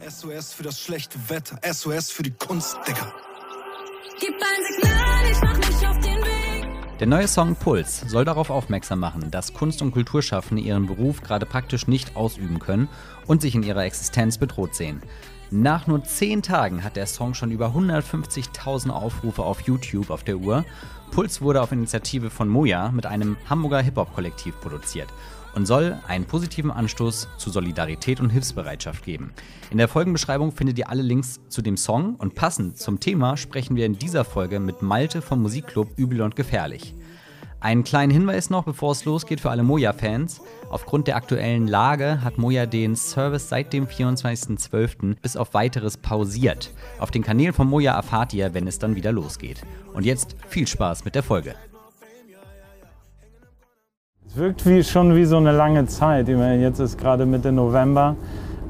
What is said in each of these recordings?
SOS für das schlechte Wetter, SOS für die Kunst, Digga. Gib ein Signal, ich mach mich auf den Weg. Der neue Song Puls soll darauf aufmerksam machen, dass Kunst- und Kulturschaffende ihren Beruf gerade praktisch nicht ausüben können und sich in ihrer Existenz bedroht sehen. Nach nur 10 Tagen hat der Song schon über 150.000 Aufrufe auf YouTube auf der Uhr. Puls wurde auf Initiative von Moja mit einem Hamburger Hip-Hop-Kollektiv produziert und soll einen positiven Anstoß zu Solidarität und Hilfsbereitschaft geben. In der Folgenbeschreibung findet ihr alle Links zu dem Song und passend zum Thema sprechen wir in dieser Folge mit Malte vom Musikclub Übel und Gefährlich. Einen kleinen Hinweis noch, bevor es losgeht für alle Moja-Fans. Aufgrund der aktuellen Lage hat Moja den Service seit dem 24.12. bis auf weiteres pausiert. Auf den Kanälen von Moja erfahrt ihr, wenn es dann wieder losgeht. Und jetzt viel Spaß mit der Folge. Wirkt wie, schon wie so eine lange Zeit. Ich meine, jetzt ist gerade Mitte November.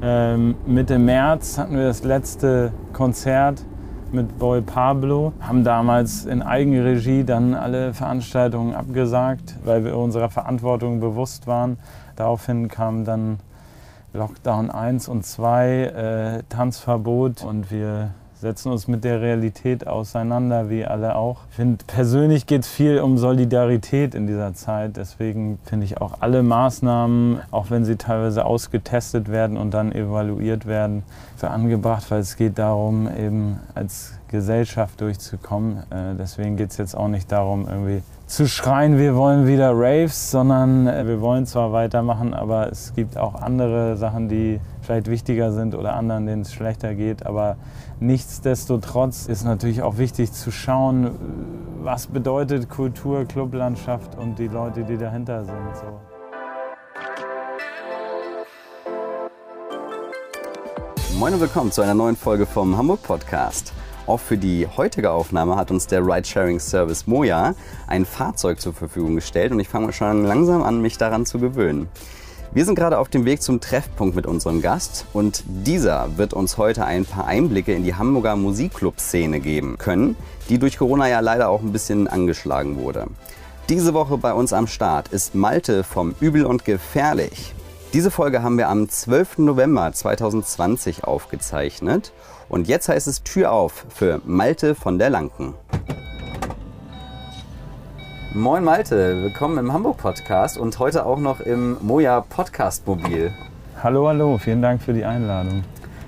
Ähm, Mitte März hatten wir das letzte Konzert mit Boy Pablo. Haben damals in Eigenregie dann alle Veranstaltungen abgesagt, weil wir unserer Verantwortung bewusst waren. Daraufhin kam dann Lockdown 1 und 2, äh, Tanzverbot und wir setzen uns mit der Realität auseinander, wie alle auch. Ich finde, persönlich geht es viel um Solidarität in dieser Zeit. Deswegen finde ich auch alle Maßnahmen, auch wenn sie teilweise ausgetestet werden und dann evaluiert werden, für angebracht, weil es geht darum, eben als Gesellschaft durchzukommen. Äh, deswegen geht es jetzt auch nicht darum, irgendwie zu schreien, wir wollen wieder Raves, sondern äh, wir wollen zwar weitermachen, aber es gibt auch andere Sachen, die vielleicht wichtiger sind oder anderen, denen es schlechter geht. Aber nichtsdestotrotz ist natürlich auch wichtig zu schauen, was bedeutet Kultur, Clublandschaft und die Leute, die dahinter sind. So. Moin und willkommen zu einer neuen Folge vom Hamburg Podcast. Auch für die heutige Aufnahme hat uns der Ridesharing-Service Moja ein Fahrzeug zur Verfügung gestellt und ich fange schon langsam an, mich daran zu gewöhnen. Wir sind gerade auf dem Weg zum Treffpunkt mit unserem Gast und dieser wird uns heute ein paar Einblicke in die Hamburger Musikclub-Szene geben können, die durch Corona ja leider auch ein bisschen angeschlagen wurde. Diese Woche bei uns am Start ist Malte vom Übel und Gefährlich. Diese Folge haben wir am 12. November 2020 aufgezeichnet und jetzt heißt es Tür auf für Malte von der Lanken. Moin Malte, willkommen im Hamburg Podcast und heute auch noch im Moja Podcast Mobil. Hallo, hallo, vielen Dank für die Einladung.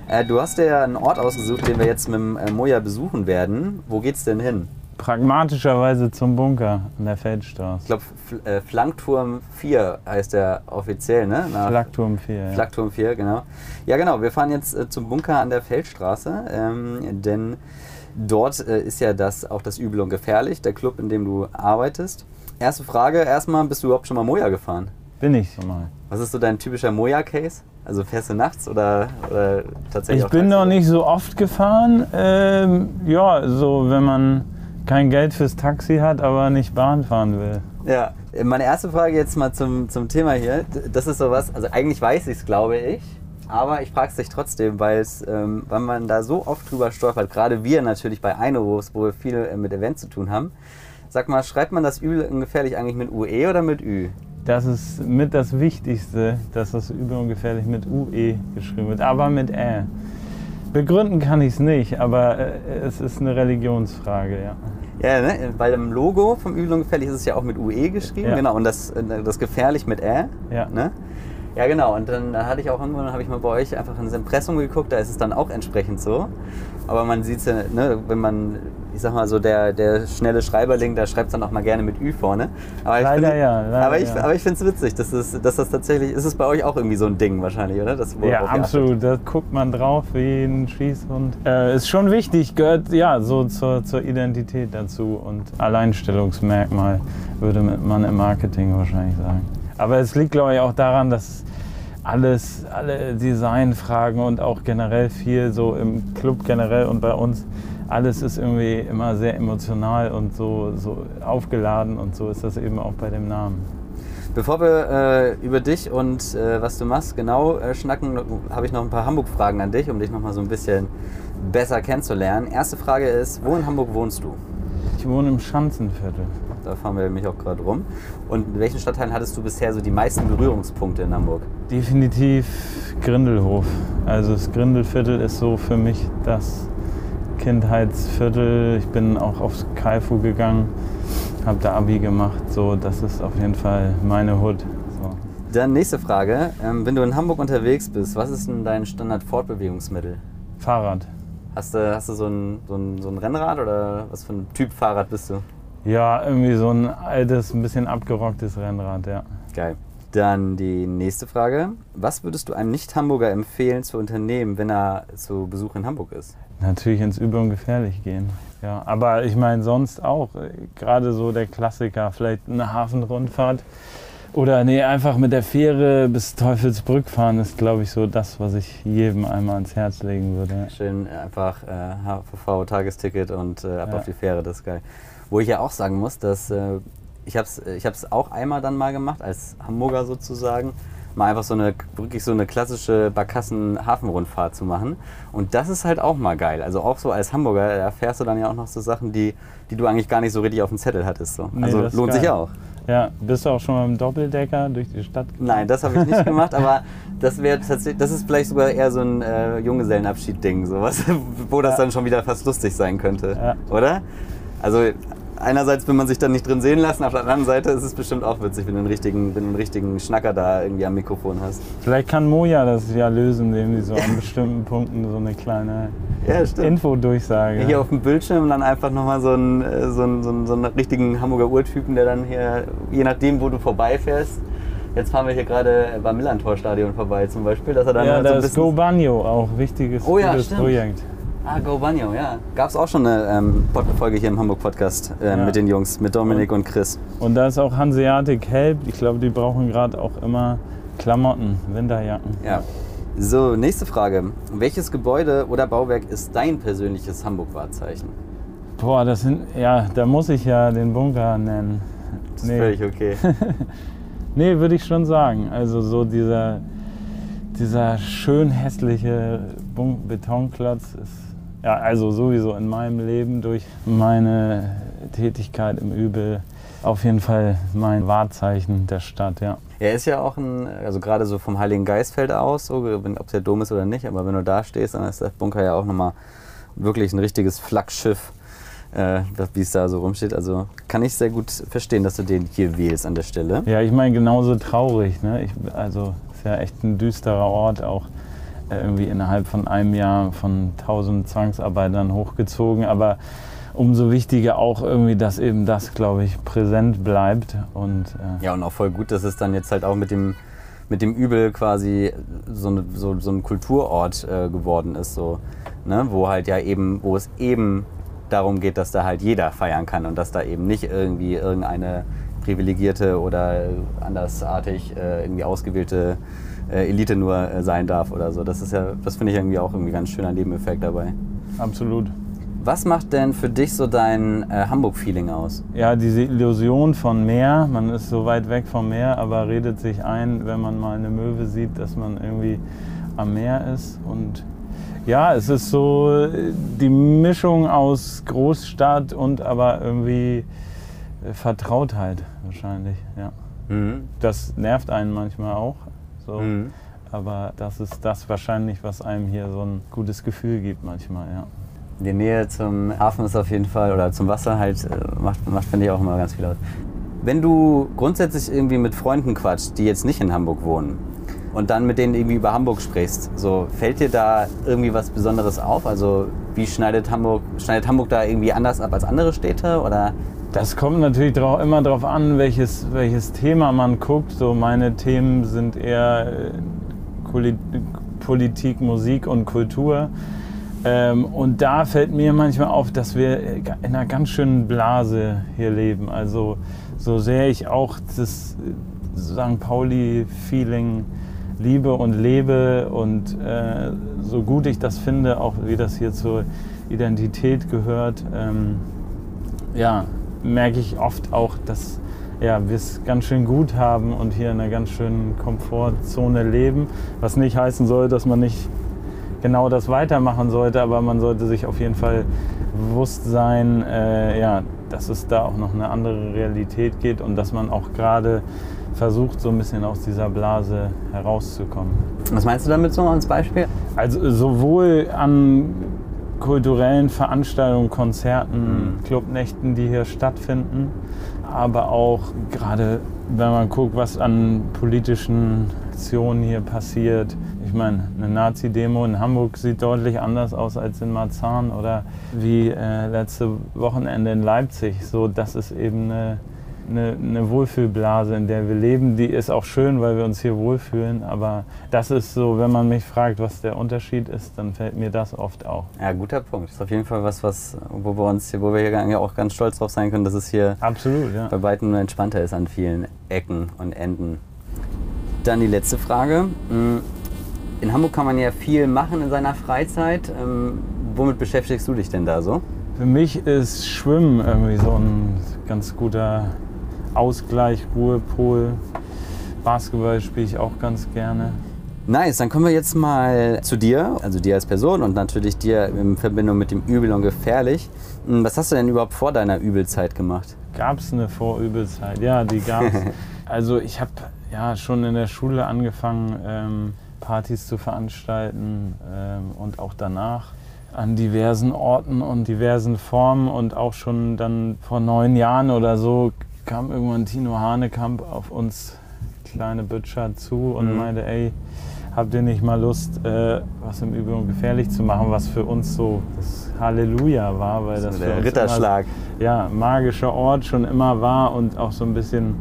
Äh, du hast ja einen Ort ausgesucht, den wir jetzt mit dem äh, Moja besuchen werden. Wo geht's denn hin? Pragmatischerweise zum Bunker an der Feldstraße. Ich glaube, Fl äh, Flankturm 4 heißt der offiziell, ne? Nach Flakturm 4. Ja. Flakturm 4, genau. Ja, genau. Wir fahren jetzt äh, zum Bunker an der Feldstraße, ähm, denn dort äh, ist ja das, auch das Übel und Gefährlich, der Club, in dem du arbeitest. Erste Frage, erstmal, bist du überhaupt schon mal Moja gefahren? Bin ich schon mal. Was ist so dein typischer Moja-Case? Also fährst du nachts oder, oder tatsächlich Ich bin noch nicht so oft gefahren. Ähm, ja, so wenn man kein Geld fürs Taxi hat, aber nicht Bahn fahren will. Ja, meine erste Frage jetzt mal zum, zum Thema hier. Das ist sowas, also eigentlich weiß ich es, glaube ich. Aber ich frage es dich trotzdem, weil es, ähm, weil man da so oft drüber stolpert, gerade wir natürlich bei Einowurfs, wo wir viel äh, mit Event zu tun haben. Sag mal, schreibt man das Übel und gefährlich eigentlich mit UE oder mit Ü? Das ist mit das Wichtigste, dass das übel und gefährlich mit UE geschrieben wird, aber mit Ä. Begründen kann ich es nicht, aber äh, es ist eine Religionsfrage, ja. Ja, ne? weil im Logo vom Übel und gefährlich ist es ja auch mit UE geschrieben, Ja. genau, und das, äh, das gefährlich mit Ä. Ja. Ne? Ja, genau. Und dann hatte ich auch irgendwann, habe ich mal bei euch einfach ins Impressum geguckt, da ist es dann auch entsprechend so. Aber man sieht es ja, ne, wenn man, ich sag mal so, der, der schnelle Schreiberling, da schreibt es dann auch mal gerne mit Ü vorne. Aber ich Leider find, ja, leider aber ich, ja. aber ich finde es witzig, dass, es, dass das tatsächlich, ist es bei euch auch irgendwie so ein Ding wahrscheinlich, oder? Das, Ja, absolut. Da guckt man drauf wie ein Schießhund. Äh, ist schon wichtig, gehört ja so zur, zur Identität dazu und Alleinstellungsmerkmal würde man im Marketing wahrscheinlich sagen. Aber es liegt, glaube ich, auch daran, dass alles, alle Designfragen und auch generell viel so im Club generell und bei uns, alles ist irgendwie immer sehr emotional und so, so aufgeladen und so ist das eben auch bei dem Namen. Bevor wir äh, über dich und äh, was du machst genau äh, schnacken, habe ich noch ein paar Hamburg-Fragen an dich, um dich noch mal so ein bisschen besser kennenzulernen. Erste Frage ist, wo in Hamburg wohnst du? Ich wohne im Schanzenviertel. Da fahren wir nämlich auch gerade rum. Und in welchen Stadtteilen hattest du bisher so die meisten Berührungspunkte in Hamburg? Definitiv Grindelhof. Also das Grindelviertel ist so für mich das Kindheitsviertel. Ich bin auch aufs Kaifu gegangen, habe da Abi gemacht. So, das ist auf jeden Fall meine Hut. So. Dann nächste Frage. Ähm, wenn du in Hamburg unterwegs bist, was ist denn dein Standard-Fortbewegungsmittel? Fahrrad. Hast du, hast du so, ein, so, ein, so ein Rennrad oder was für ein Typ Fahrrad bist du? Ja, irgendwie so ein altes, ein bisschen abgerocktes Rennrad, ja. Geil. Dann die nächste Frage. Was würdest du einem Nicht-Hamburger empfehlen zu unternehmen, wenn er zu Besuch in Hamburg ist? Natürlich ins Übel und gefährlich gehen. Ja, aber ich meine sonst auch. äh, Gerade so der Klassiker, vielleicht eine Hafenrundfahrt. Oder nee, einfach mit der Fähre bis Teufelsbrück fahren ist, glaube ich, so das, was ich jedem einmal ans Herz legen würde. Schön äh, einfach äh, HVV-Tagesticket und äh, ab Ja. auf die Fähre, das ist geil. Wo ich ja auch sagen muss, dass äh, ich habe es ich hab's auch einmal dann mal gemacht, als Hamburger sozusagen, mal einfach so eine, wirklich so eine klassische Barkassen-Hafenrundfahrt zu machen. Und das ist halt auch mal geil. Also auch so als Hamburger da erfährst du dann ja auch noch so Sachen, die, die du eigentlich gar nicht so richtig auf dem Zettel hattest. So. Nee, also lohnt sich auch. Ja, bist du auch schon mal im Doppeldecker durch die Stadt gefahren? Nein, das habe ich nicht gemacht, aber das wäre tatsächlich, das ist vielleicht sogar eher so ein äh, Junggesellenabschied-Ding, sowas, wo das Ja. dann schon wieder fast lustig sein könnte, Ja. oder? Also einerseits will man sich dann nicht drin sehen lassen, auf der anderen Seite ist es bestimmt auch witzig, wenn du einen richtigen, wenn du einen richtigen Schnacker da irgendwie am Mikrofon hast. Vielleicht kann Moja das ja lösen, indem die so an bestimmten Punkten so eine kleine Ja. Infodurchsage. Hier auf dem Bildschirm dann einfach nochmal so einen, äh, so, einen, so, einen, so einen richtigen Hamburger Urtypen, der dann hier, je nachdem, wo du vorbeifährst, jetzt fahren wir hier gerade beim Millantor-Stadion vorbei zum Beispiel, dass er dann ja, halt so ein bisschen... Go Banjo auch wichtiges Oh ja, gutes stimmt. Projekt. Ah, Go Banjo, ja. Gab es auch schon eine ähm, Folge hier im Hamburg-Podcast äh, Ja. mit den Jungs, mit Dominik und Chris. Und da ist auch Hanseatic Help. Ich glaube, die brauchen gerade auch immer Klamotten, Winterjacken. Ja. So, nächste Frage. Welches Gebäude oder Bauwerk ist dein persönliches Hamburg-Wahrzeichen? Boah, das sind, ja, da muss ich ja den Bunker nennen. Das ist völlig okay. Nee, würde ich schon sagen. Also so dieser, dieser schön hässliche Betonklotz ist, ja, also sowieso in meinem Leben durch meine Tätigkeit im Übel auf jeden Fall mein Wahrzeichen der Stadt, ja. Er ist ja auch ein, also gerade so vom Heiligen Geistfeld aus, so, ob es der Dom ist oder nicht, aber wenn du da stehst, dann ist der Bunker ja auch nochmal wirklich ein richtiges Flaggschiff, äh, wie es da so rumsteht. Also kann ich sehr gut verstehen, dass du den hier wählst an der Stelle. Ja, ich meine genauso traurig. Ne? Ich, also ist ja echt ein düsterer Ort, auch irgendwie innerhalb von einem Jahr von tausend Zwangsarbeitern hochgezogen. Aber umso wichtiger auch irgendwie, dass eben das, glaube ich, präsent bleibt. Und äh, Ja, und auch voll gut, dass es dann jetzt halt auch mit dem, mit dem Übel quasi so, eine, so, so ein Kulturort äh, geworden ist, so, ne? wo halt ja eben, wo es eben darum geht, dass da halt jeder feiern kann und dass da eben nicht irgendwie irgendeine privilegierte oder andersartig äh, irgendwie ausgewählte äh, Elite nur äh, sein darf oder so. Das ist ja, das finde ich irgendwie auch irgendwie ganz schöner Nebeneffekt dabei. absolut. Was macht denn für dich so dein äh, Hamburg-Feeling aus? Ja, diese Illusion von Meer, man ist so weit weg vom Meer, aber redet sich ein, wenn man mal eine Möwe sieht, dass man irgendwie am Meer ist. Und ja, es ist so äh, die Mischung aus Großstadt und aber irgendwie äh, Vertrautheit wahrscheinlich. Ja. Mhm. Das nervt einen manchmal auch. So. Mhm. Aber das ist das wahrscheinlich, was einem hier so ein gutes Gefühl gibt manchmal, ja. Die Nähe zum Hafen ist auf jeden Fall, oder zum Wasser halt, äh, macht, macht finde ich auch immer ganz viel aus. Wenn du grundsätzlich irgendwie mit Freunden quatscht, die jetzt nicht in Hamburg wohnen, und dann mit denen irgendwie über Hamburg sprichst, so fällt dir da irgendwie was Besonderes auf? Also wie schneidet Hamburg, schneidet Hamburg da irgendwie anders ab als andere Städte? Oder Das kommt natürlich drau immer darauf an, welches, welches Thema man guckt. So meine Themen sind eher äh, Politik, Musik und Kultur. Ähm, und da fällt mir manchmal auf, dass wir in einer ganz schönen Blase hier leben. Also so sehr ich auch das äh, St. Pauli-Feeling liebe und lebe und äh, so gut ich das finde, auch wie das hier zur Identität gehört, ähm, ja, merke ich oft auch, dass ja, wir es ganz schön gut haben und hier in einer ganz schönen Komfortzone leben. Was nicht heißen soll, dass man nicht genau das weitermachen sollte, aber man sollte sich auf jeden Fall Bewusstsein, äh, ja, dass es da auch noch eine andere Realität geht und dass man auch gerade versucht, so ein bisschen aus dieser Blase herauszukommen. Was meinst du damit so als Beispiel? Also sowohl an kulturellen Veranstaltungen, Konzerten, Clubnächten, die hier stattfinden, aber auch gerade, wenn man guckt, was an politischen Aktionen hier passiert. Ich meine, eine Nazi-Demo in Hamburg sieht deutlich anders aus als in Marzahn oder wie äh, letzte Wochenende in Leipzig. So, das ist eben eine eine, eine Wohlfühlblase, in der wir leben. Die ist auch schön, weil wir uns hier wohlfühlen. Aber das ist so, wenn man mich fragt, was der Unterschied ist, dann fällt mir das oft auf. Ja, guter Punkt. Das ist auf jeden Fall was, was wo wir uns, hier, wo wir hier auch ganz stolz drauf sein können, dass es hier Absolut, ja. bei weitem entspannter ist an vielen Ecken und Enden. Dann die letzte Frage. Mm, In Hamburg kann man ja viel machen in seiner Freizeit. Ähm, Womit beschäftigst du dich denn da so? Für mich ist Schwimmen irgendwie so ein ganz guter Ausgleich, Ruhepol. Basketball spiele ich auch ganz gerne. Nice, dann kommen wir jetzt mal zu dir, also dir als Person und natürlich dir in Verbindung mit dem Übel und gefährlich. Mm, Was hast du denn überhaupt vor deiner Übelzeit gemacht? Gab es eine Vorübelzeit? Ja, die gab es. also ich habe ja schon in der Schule angefangen, ähm, Partys zu veranstalten ähm, und auch danach an diversen Orten und diversen Formen und auch schon dann vor neun Jahren oder so kam irgendwann Tino Hanekamp auf uns kleine Butcher zu und Mhm. meinte, ey, habt ihr nicht mal Lust, äh, was im Übung gefährlich zu machen, was für uns so das Halleluja war, weil das für der Ritterschlag. Immer, ja, magischer Ort schon immer war und auch so ein bisschen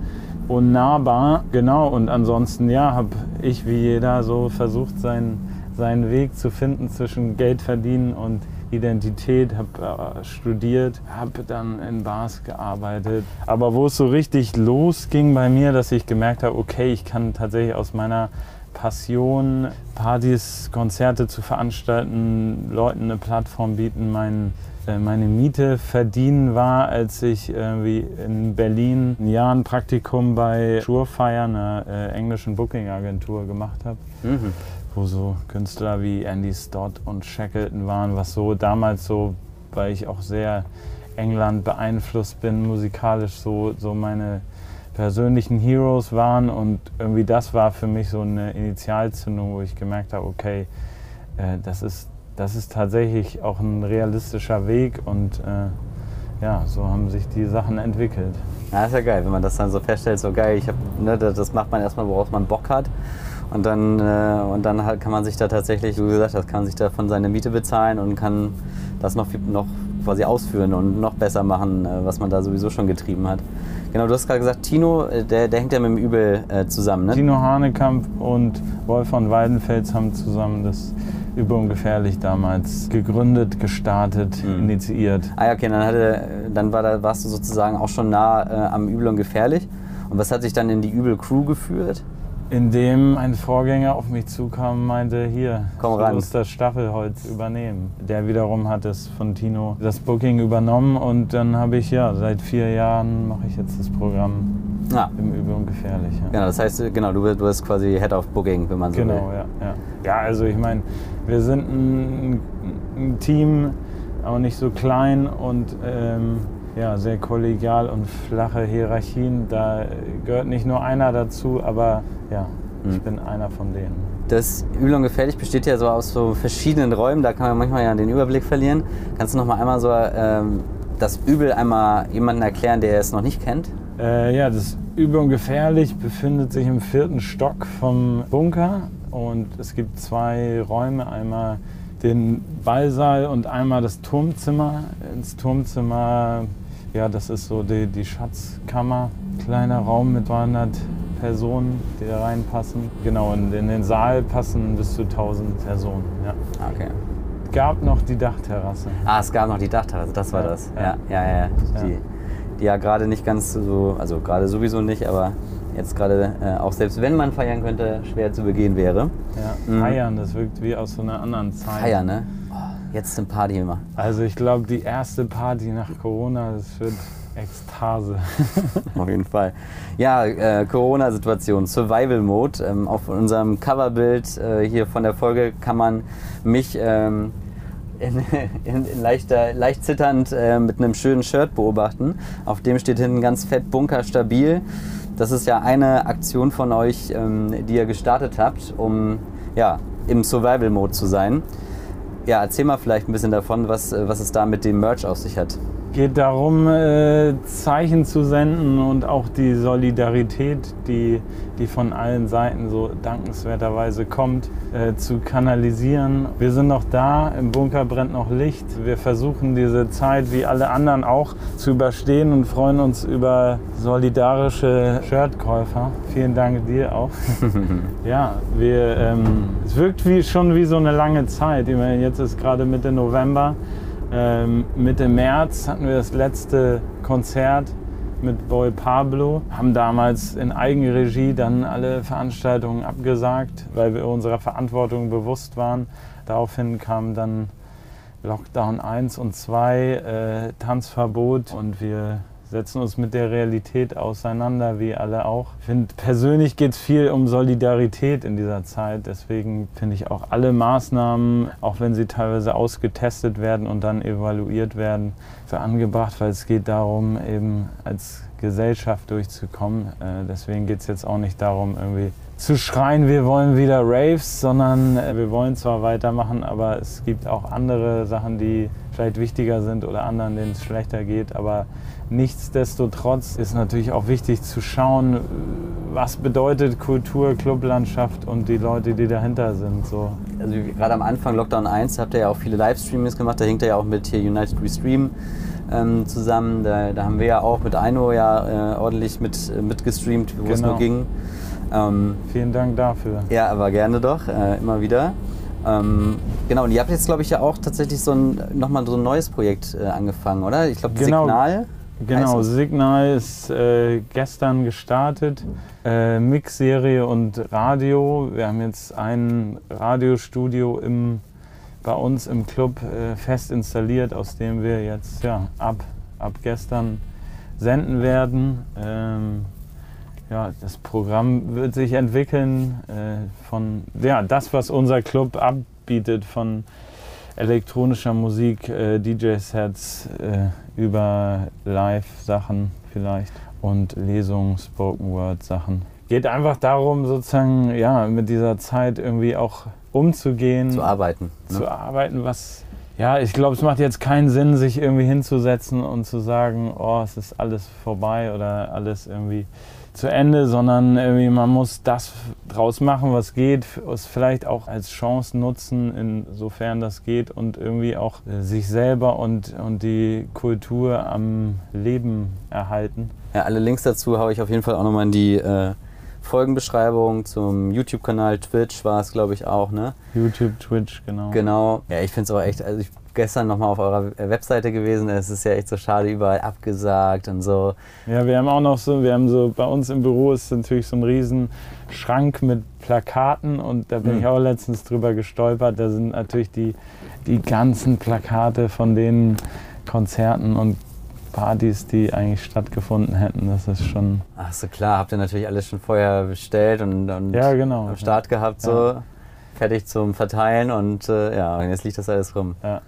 unnahbar. Genau, und ansonsten, ja, habe ich wie jeder so versucht, seinen, seinen Weg zu finden zwischen Geld verdienen und Identität, habe äh, studiert, habe dann in Bars gearbeitet. Aber wo es so richtig losging bei mir, dass ich gemerkt habe, okay, ich kann tatsächlich aus meiner Passion, Partys, Konzerte zu veranstalten, Leuten eine Plattform bieten, mein, äh, meine Miete verdienen war, als ich irgendwie in Berlin ein Jahr ein Praktikum bei Surefire, einer äh, englischen Booking-Agentur, gemacht habe Mhm. Wo so Künstler wie Andy Stott und Shackleton waren, was so damals so, weil ich auch sehr England beeinflusst bin, musikalisch so, so meine persönlichen Heroes waren und irgendwie das war für mich so eine Initialzündung, wo ich gemerkt habe, okay, äh, das, ist, das ist tatsächlich auch ein realistischer Weg und äh, ja, so haben sich die Sachen entwickelt. Ja, ist ja geil, wenn man das dann so feststellt, so geil, ich hab, ne, das macht man erstmal, worauf man Bock hat. Und dann, äh, und dann halt kann man sich da tatsächlich, wie du gesagt hast, kann sich davon seine Miete bezahlen und kann das noch, noch quasi ausführen und noch besser machen, äh, was man da sowieso schon getrieben hat. Genau, du hast gerade gesagt, Tino, äh, der, der hängt ja mit dem Übel äh, zusammen, ne? Tino Hanekamp und Wolf von Weidenfels haben zusammen das Übung gefährlich damals gegründet, gestartet, Mhm. initiiert. Ah ja, okay, dann, hatte, dann war da, warst du sozusagen auch schon nah äh, am Übel und gefährlich. Und was hat sich dann in die Übel-Crew geführt? Indem ein Vorgänger auf mich zukam und meinte, hier, Komm du ran. musst das Staffelholz übernehmen. Der wiederum hat es von Tino das Booking übernommen und dann habe ich, ja, seit vier Jahren mache ich jetzt das Programm Ja, im Übung gefährlich. Ja. genau, das heißt, genau, du, bist- du bist quasi Head of Booking, wenn man so will. Genau, ja, ja. Ja, also ich meine, wir sind ein, ein Team, auch nicht so klein und ähm, ja, sehr kollegial und flache Hierarchien. Da gehört nicht nur einer dazu, aber ja, ich Mhm. bin einer von denen. Das Übel und Gefährlich besteht ja so aus so verschiedenen Räumen, da kann man manchmal ja den Überblick verlieren. Kannst du noch mal einmal so ähm, das Übel einmal jemandem erklären, der es noch nicht kennt? Äh, ja, das Übung gefährlich befindet sich im vierten Stock vom Bunker und es gibt zwei Räume, einmal den Ballsaal und einmal das Turmzimmer. Ins Turmzimmer, ja, das ist so die, die Schatzkammer, kleiner Raum mit 200 Personen, die da reinpassen. Genau, und in den Saal passen bis zu 1000 Personen. Ja. Okay. Gab noch die Dachterrasse. Ah, es gab noch die Dachterrasse, das war Ja, das. ja. Ja, ja, ja. Ja. Die, die ja gerade nicht ganz so, also gerade sowieso nicht, aber jetzt gerade äh, auch selbst wenn man feiern könnte, schwer zu begehen wäre. Ja. Mhm. Feiern, das wirkt wie aus so einer anderen Zeit. Feiern, ne? Jetzt eine Party immer. Also ich glaube, die erste Party nach Corona, das wird Ekstase. Auf jeden Fall. Ja, äh, Corona-Situation, Survival Mode. Ähm, auf unserem Coverbild äh, hier von der Folge kann man mich ähm, in, in, in leichter, leicht zitternd äh, mit einem schönen Shirt beobachten. Auf dem steht hinten ganz fett Bunker stabil. Das ist ja eine Aktion von euch, ähm, die ihr gestartet habt, um ja, im Survival-Mode zu sein. Ja, erzähl mal vielleicht ein bisschen davon, was, äh, was es da mit dem Merch auf sich hat geht darum, äh, Zeichen zu senden und auch die Solidarität, die, die von allen Seiten so dankenswerterweise kommt, äh, zu kanalisieren. Wir sind noch da, im Bunker brennt noch Licht. Wir versuchen diese Zeit wie alle anderen auch zu überstehen und freuen uns über solidarische Shirtkäufer. Vielen Dank dir auch. ja, wir, ähm, es wirkt wie, schon wie so eine lange Zeit. Jetzt ist gerade Mitte November. Ähm, Mitte März hatten wir das letzte Konzert mit Boy Pablo, haben damals in Eigenregie dann alle Veranstaltungen abgesagt, weil wir unserer Verantwortung bewusst waren. Daraufhin kam dann Lockdown 1 und 2, äh, Tanzverbot und wir setzen uns mit der Realität auseinander, wie alle auch. Ich finde, persönlich geht es viel um Solidarität in dieser Zeit. Deswegen finde ich auch alle Maßnahmen, auch wenn sie teilweise ausgetestet werden und dann evaluiert werden, für angebracht, weil es geht darum, eben als Gesellschaft durchzukommen. Äh, deswegen geht es jetzt auch nicht darum, irgendwie zu schreien, wir wollen wieder Raves, sondern äh, wir wollen zwar weitermachen, aber es gibt auch andere Sachen, die vielleicht wichtiger sind oder anderen, denen es schlechter geht. Aber nichtsdestotrotz ist natürlich auch wichtig zu schauen, was bedeutet Kultur, Clublandschaft und die Leute, die dahinter sind. So. Also gerade am Anfang Lockdown 1 habt ihr ja auch viele Livestreamings gemacht, da hängt ihr ja auch mit hier United We Stream ähm, zusammen. Da, da, haben wir ja auch mit Aino ja äh, ordentlich mit, äh, mitgestreamt, wo genau. es nur genau. ging. Ähm, Vielen Dank dafür. Ja, aber gerne doch, äh, immer wieder. Ähm, genau, und ihr habt jetzt, glaube ich, ja auch tatsächlich so ein, nochmal so ein neues Projekt äh, angefangen, oder? Ich glaube, genau, Signal. Genau, Signal ist äh, gestern gestartet. Äh, Mixserie und Radio. Wir haben jetzt ein Radiostudio im, bei uns im Club äh, fest installiert, aus dem wir jetzt ja, ab, ab gestern senden werden. Ähm, ja, das Programm wird sich entwickeln äh, von ja, das, was unser Club abbietet, von elektronischer Musik, äh, DJ-Sets äh, über Live-Sachen vielleicht und Lesungen, Spoken-Word-Sachen. Geht einfach darum, sozusagen ja, mit dieser Zeit irgendwie auch umzugehen. Zu arbeiten. Ne? Zu arbeiten, was ja, ich glaube, es macht jetzt keinen Sinn, sich irgendwie hinzusetzen und zu sagen, oh, es ist alles vorbei oder alles irgendwie zu Ende, sondern man muss das draus machen, was geht, es vielleicht auch als Chance nutzen, insofern das geht und irgendwie auch äh, sich selber und, und die Kultur am Leben erhalten. Ja, alle Links dazu habe ich auf jeden Fall auch nochmal in die äh, Folgenbeschreibung zum YouTube-Kanal, Twitch war es, glaube ich, auch, ne? YouTube, Twitch, genau. Genau. Ja, ich finde es auch echt, also ich gestern nochmal auf eurer Webseite gewesen. Es ist ja echt so schade, überall abgesagt und so. Ja, wir haben auch noch so, wir haben so, bei uns im Büro ist natürlich so ein riesen Schrank mit Plakaten und da bin mhm. ich auch letztens drüber gestolpert. Da sind natürlich die, die ganzen Plakate von den Konzerten und Partys, die eigentlich stattgefunden hätten. Das ist schon. Ach so, klar, habt ihr natürlich alles schon vorher bestellt und, und ja, genau, am Start gehabt, so ja. fertig zum Verteilen und äh, ja, und jetzt liegt das alles rum. Ja.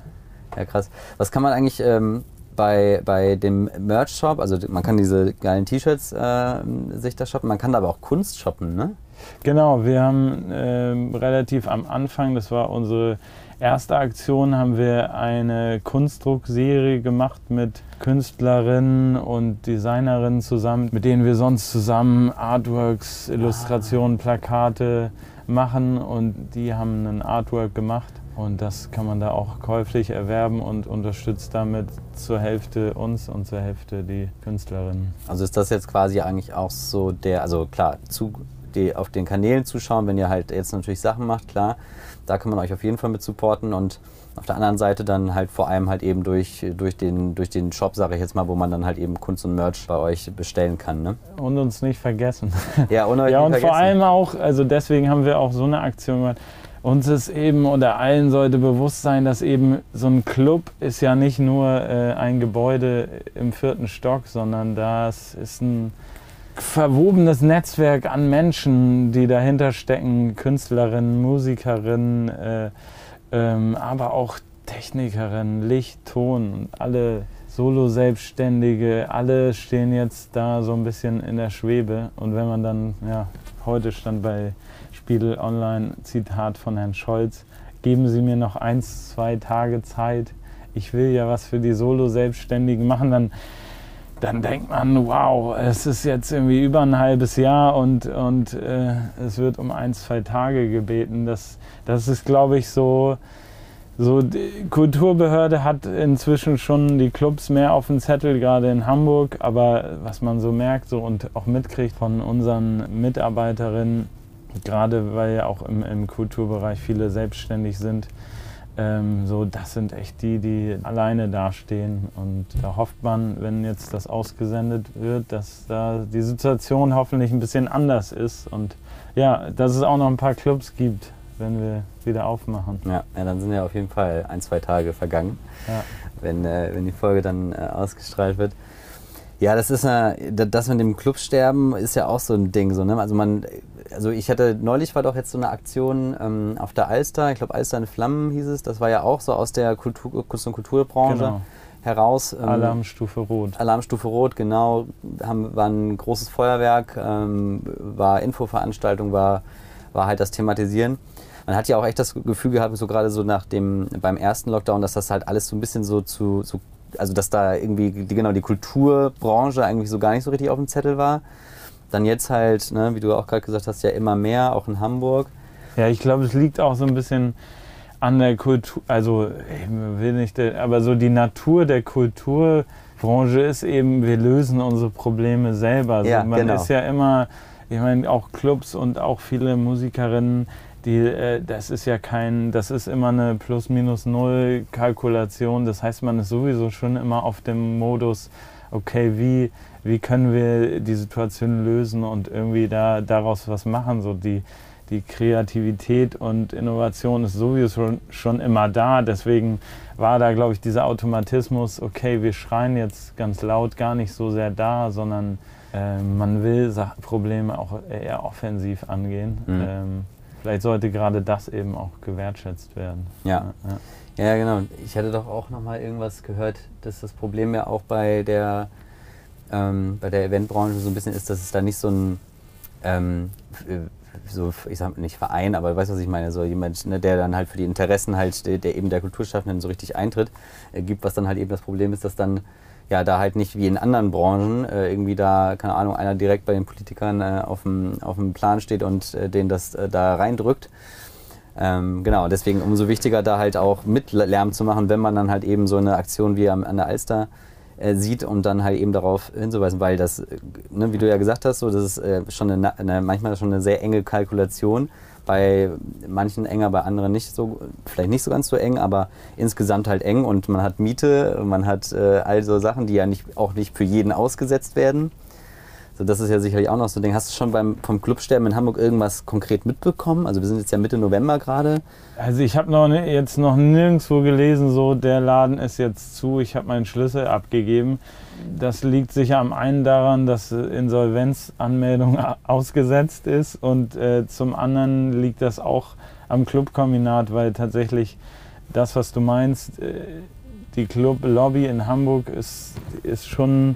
Ja, krass. Was kann man eigentlich ähm, bei, bei dem Merch-Shop, also man kann diese geilen T-Shirts äh, sich da shoppen, man kann da aber auch Kunst shoppen, ne? Genau, wir haben äh, relativ am Anfang, das war unsere erste Aktion, haben wir eine Kunstdruckserie gemacht mit Künstlerinnen und Designerinnen zusammen, mit denen wir sonst zusammen Artworks, Illustrationen, Plakate machen und die haben ein Artwork gemacht und das kann man da auch käuflich erwerben und unterstützt damit zur Hälfte uns und zur Hälfte die Künstlerinnen. Also ist das jetzt quasi eigentlich auch so der, also klar, zu, die auf den Kanälen zuschauen, wenn ihr halt jetzt natürlich Sachen macht, klar, da kann man euch auf jeden Fall mit supporten und auf der anderen Seite dann halt vor allem halt eben durch, durch, den, durch den Shop, sage ich jetzt mal, wo man dann halt eben Kunst und Merch bei euch bestellen kann. Ne? Und uns nicht vergessen. Ja, und, euch ja, und vor allem auch, also deswegen haben wir auch so eine Aktion gemacht uns ist eben oder allen sollte bewusst sein, dass eben so ein Club ist ja nicht nur äh, ein Gebäude im vierten Stock, sondern das ist ein verwobenes Netzwerk an Menschen, die dahinter stecken, Künstlerinnen, Musikerinnen, äh, ähm, aber auch Technikerinnen, Licht, Ton und alle Solo-Selbstständige, alle stehen jetzt da so ein bisschen in der Schwebe. Und wenn man dann, ja, heute stand bei Spiegel Online Zitat von Herrn Scholz, geben Sie mir noch eins, zwei Tage Zeit. Ich will ja was für die Solo-Selbstständigen machen, dann, dann denkt man, wow, es ist jetzt irgendwie über ein halbes Jahr und, und äh, es wird um ein, zwei Tage gebeten. Das, das ist, glaube ich, so, so, die Kulturbehörde hat inzwischen schon die Clubs mehr auf dem Zettel, gerade in Hamburg. Aber was man so merkt so, und auch mitkriegt von unseren Mitarbeiterinnen, gerade weil ja auch im, im Kulturbereich viele selbstständig sind, ähm, so, das sind echt die, die alleine dastehen. Und da hofft man, wenn jetzt das ausgesendet wird, dass da die Situation hoffentlich ein bisschen anders ist. Und ja, dass es auch noch ein paar Clubs gibt, wenn wir wieder aufmachen. Ja, ja, dann sind ja auf jeden Fall ein, zwei Tage vergangen, Ja. wenn, äh, wenn die Folge dann äh, ausgestrahlt wird. Ja, das ist äh, das mit dem Clubsterben ist ja auch so ein Ding. So, ne? Also man, also ich hatte neulich war doch jetzt so eine Aktion ähm, auf der Alster, ich glaube Alster in Flammen hieß es. Das war ja auch so aus der Kultur, Kunst- und Kulturbranche Genau. heraus. ähm, Alarmstufe Rot. Alarmstufe Rot, genau. Haben, war ein großes Feuerwerk, ähm, war Infoveranstaltung, war, war halt das Thematisieren. Man hat ja auch echt das Gefühl gehabt, so gerade so nach dem, beim ersten Lockdown, dass das halt alles so ein bisschen so zu, so, also dass da irgendwie, die, genau, die Kulturbranche eigentlich so gar nicht so richtig auf dem Zettel war. Dann jetzt halt, ne, wie du auch gerade gesagt hast, ja immer mehr, auch in Hamburg. Ja, ich glaube, es liegt auch so ein bisschen an der Kultur, also ich will nicht, aber so die Natur der Kulturbranche ist eben, wir lösen unsere Probleme selber. Also Ja, man genau. ist ja immer, ich meine, auch Clubs und auch viele Musikerinnen, die, äh, das ist ja kein, das ist immer eine Plus-Minus-Null-Kalkulation. Das heißt, man ist sowieso schon immer auf dem Modus, okay, wie, wie können wir die Situation lösen und irgendwie da, daraus was machen. So die, die Kreativität und Innovation ist sowieso schon, immer da. Deswegen war da, glaube ich, dieser Automatismus, okay, wir schreien jetzt ganz laut gar nicht so sehr da, sondern äh, man will Probleme auch eher offensiv angehen. Mhm. Ähm, vielleicht sollte gerade das eben auch gewertschätzt werden. Ja. ja. Ja, genau. Ich hatte doch auch noch mal irgendwas gehört, dass das Problem ja auch bei der, ähm, bei der Eventbranche so ein bisschen ist, dass es da nicht so ein, ähm, so, ich sag nicht Verein, aber weißt du, was ich meine, so jemand, ne, der dann halt für die Interessen halt, der, der eben der Kulturschaffenden so richtig eintritt, äh, gibt, was dann halt eben das Problem ist, dass dann ja da halt nicht wie in anderen Branchen äh, irgendwie da, keine Ahnung, einer direkt bei den Politikern äh, auf dem Plan steht und äh, den das äh, da reindrückt. Ähm, genau, deswegen umso wichtiger da halt auch mit Lärm zu machen, wenn man dann halt eben so eine Aktion wie am, an der Alster äh, sieht und dann halt eben darauf hinzuweisen, weil das, äh, ne, wie du ja gesagt hast, so, das ist schon eine, eine, manchmal schon eine sehr enge Kalkulation. Bei manchen enger, bei anderen nicht so, vielleicht nicht so ganz so eng, aber insgesamt halt eng und man hat Miete, man hat äh, all so Sachen, die ja nicht, auch nicht für jeden ausgesetzt werden. So, das ist ja sicherlich auch noch so ein Ding. Hast du schon beim, vom Clubsterben in Hamburg irgendwas konkret mitbekommen? Also wir sind jetzt ja Mitte November gerade. Also ich habe noch ne, jetzt noch nirgendwo gelesen, so der Laden ist jetzt zu, ich habe meinen Schlüssel abgegeben. Das liegt sicher am einen daran, dass äh, Insolvenzanmeldung ausgesetzt ist und äh, zum anderen liegt das auch am Clubkombinat, weil tatsächlich das, was du meinst, äh, die Clublobby in Hamburg ist, ist schon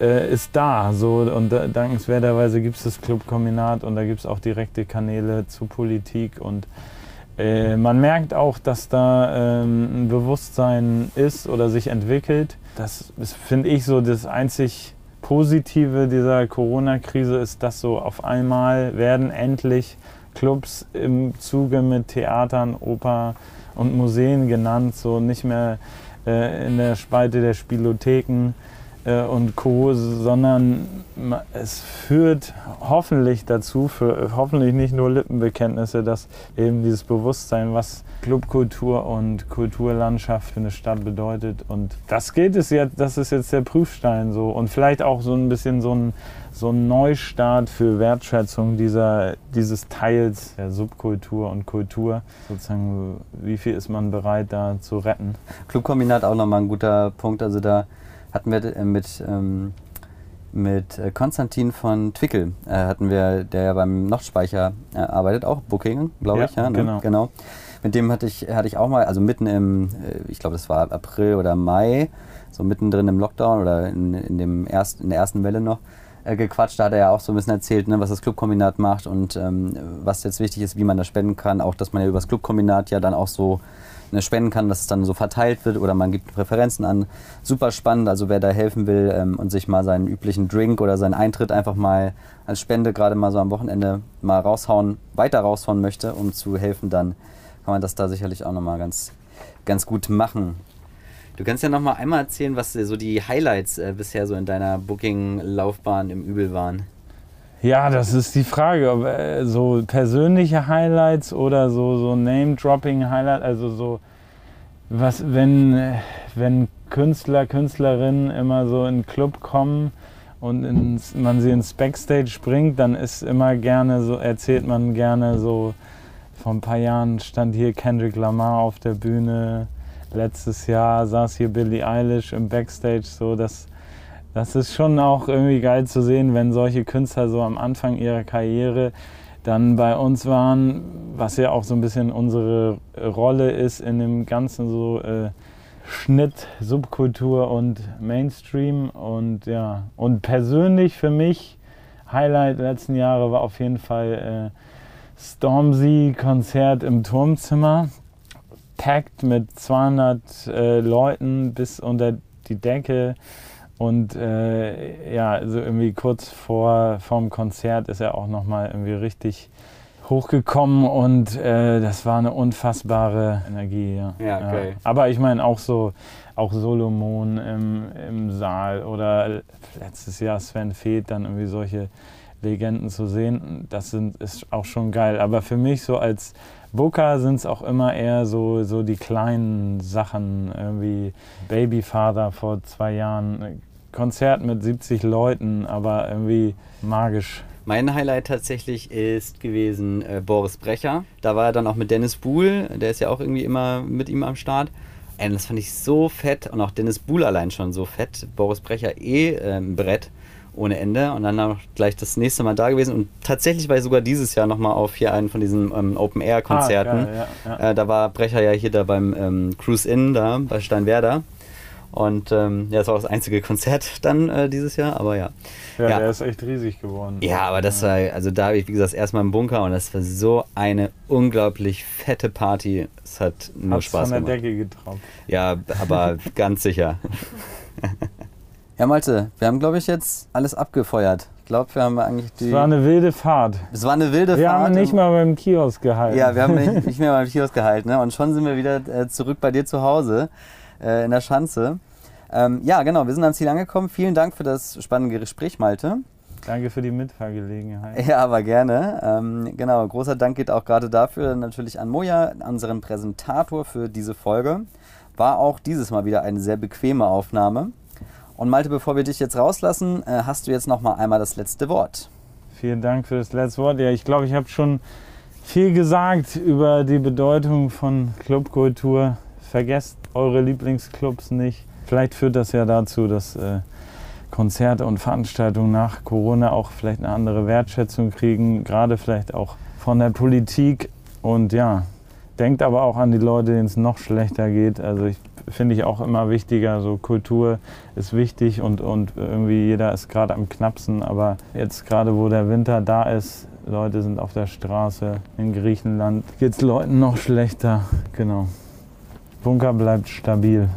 äh, ist da. So, und da, dankenswerterweise gibt es das Clubkombinat und da gibt es auch direkte Kanäle zu Politik und äh, man merkt auch, dass da ähm, ein Bewusstsein ist oder sich entwickelt. Das finde ich, so das einzig Positive dieser Corona-Krise ist, dass so auf einmal werden endlich Clubs im Zuge mit Theatern, Oper und Museen genannt, so nicht mehr äh, in der Spalte der Spielotheken und Co., sondern es führt hoffentlich dazu, für hoffentlich nicht nur Lippenbekenntnisse, dass eben dieses Bewusstsein, was Clubkultur und Kulturlandschaft für eine Stadt bedeutet. Und das geht es jetzt, das ist jetzt der Prüfstein so. Und vielleicht auch so ein bisschen so ein, so ein Neustart für Wertschätzung dieser, dieses Teils der Subkultur und Kultur. Sozusagen, wie viel ist man bereit, da zu retten? Clubkombinat auch nochmal ein guter Punkt. Also da hatten wir äh, mit, ähm, mit äh, Konstantin von Twickel, äh, hatten wir, der ja beim Nordspeicher äh, arbeitet, auch Booking, glaube Ja, ich. Ja, ne? genau. genau. Mit dem hatte ich, hatte ich auch mal, also mitten im, äh, ich glaube, das war April oder Mai, so mittendrin im Lockdown oder in, in, dem erst, in der ersten Welle noch, äh, gequatscht. Da hat er ja auch so ein bisschen erzählt, ne, was das Clubkombinat macht und ähm, was jetzt wichtig ist, wie man da spenden kann. Auch, dass man ja über das Clubkombinat ja dann auch so spenden kann, dass es dann so verteilt wird oder man gibt Präferenzen an. Super spannend. Also wer da helfen will ähm, und sich mal seinen üblichen Drink oder seinen Eintritt einfach mal als Spende gerade mal so am Wochenende mal raushauen, weiter raushauen möchte, um zu helfen, dann kann man das da sicherlich auch nochmal ganz, ganz gut machen. Du kannst ja noch mal einmal erzählen, was so die Highlights äh, bisher so in deiner Booking-Laufbahn im Übel waren. Ja, das ist die Frage, ob äh, so persönliche Highlights oder so, so Name-Dropping-Highlights, also so, was, wenn, äh, wenn Künstler, Künstlerinnen immer so in den Club kommen und ins, man sie ins Backstage bringt, dann ist immer gerne so, erzählt man gerne so, vor ein paar Jahren stand hier Kendrick Lamar auf der Bühne, letztes Jahr saß hier Billie Eilish im Backstage, so das, das ist schon auch irgendwie geil zu sehen, wenn solche Künstler so am Anfang ihrer Karriere dann bei uns waren, was ja auch so ein bisschen unsere Rolle ist in dem ganzen so äh, Schnitt, Subkultur und Mainstream und ja und persönlich für mich Highlight letzten Jahre war auf jeden Fall äh, Stormzy Konzert im Turmzimmer gepackt mit 200 äh, Leuten bis unter die Decke. Und äh, ja, also irgendwie kurz vor vom Konzert ist er auch nochmal irgendwie richtig hochgekommen und äh, das war eine unfassbare Energie. Ja, ja geil. Ja. Aber ich meine auch so, auch Solomon im, im Saal oder letztes Jahr Sven Feth, dann irgendwie solche Legenden zu sehen, das sind, ist auch schon geil. Aber für mich so als Booker sind es auch immer eher so, so die kleinen Sachen, irgendwie Babyfather vor zwei Jahren, Konzert mit 70 Leuten, aber irgendwie magisch. Mein Highlight tatsächlich ist gewesen äh, Boris Brecher. Da war er dann auch mit Dennis Buhl, der ist ja auch irgendwie immer mit ihm am Start. Ey, das fand ich so fett und auch Dennis Buhl allein schon so fett. Boris Brecher eh äh, ein Brett ohne Ende und dann auch gleich das nächste Mal da gewesen und tatsächlich war ich sogar dieses Jahr nochmal auf hier einen von diesen ähm, Open-Air-Konzerten. Ah, ja, ja. äh, da war Brecher ja hier da beim ähm, Cruise Inn da bei Steinwerder und ähm, ja, das war auch das einzige Konzert dann äh, dieses Jahr, aber ja. Ja, ja, der ist echt riesig geworden. Ja, aber das war, also da habe ich, wie gesagt, erstmal im Bunker und das war so eine unglaublich fette Party. Es hat nur Hat's Spaß von der Decke getraut. Ja, aber ganz sicher. Ja, Malte, wir haben, glaube ich, jetzt alles abgefeuert. Ich glaube, wir haben eigentlich die. Es war eine wilde Fahrt. Es war eine wilde wir Fahrt. Wir haben nicht mal beim Kiosk gehalten. Ja, wir haben nicht, nicht mehr beim Kiosk gehalten. Ne? Und schon sind wir wieder äh, zurück bei dir zu Hause äh, in der Schanze. Ähm, ja, genau, wir sind ans Ziel angekommen. Vielen Dank für das spannende Gespräch, Malte. Danke für die Mitfahrgelegenheit. Ja, aber gerne. Ähm, genau, großer Dank geht auch gerade dafür natürlich an Moja, unseren Präsentator für diese Folge. War auch dieses Mal wieder eine sehr bequeme Aufnahme. Und Malte, bevor wir dich jetzt rauslassen, äh, hast du jetzt noch mal einmal das letzte Wort. Vielen Dank für das letzte Wort. Ja, ich glaube, ich habe schon viel gesagt über die Bedeutung von Clubkultur. Vergesst eure Lieblingsclubs nicht. Vielleicht führt das ja dazu, dass äh, Konzerte und Veranstaltungen nach Corona auch vielleicht eine andere Wertschätzung kriegen, gerade vielleicht auch von der Politik. Und ja, denkt aber auch an die Leute, denen es noch schlechter geht. Also ich finde ich auch immer wichtiger. So Kultur ist wichtig und, und irgendwie jeder ist gerade am knappsten. Aber jetzt gerade, wo der Winter da ist, Leute sind auf der Straße in Griechenland, geht es Leuten noch schlechter. Genau. Bunker bleibt stabil.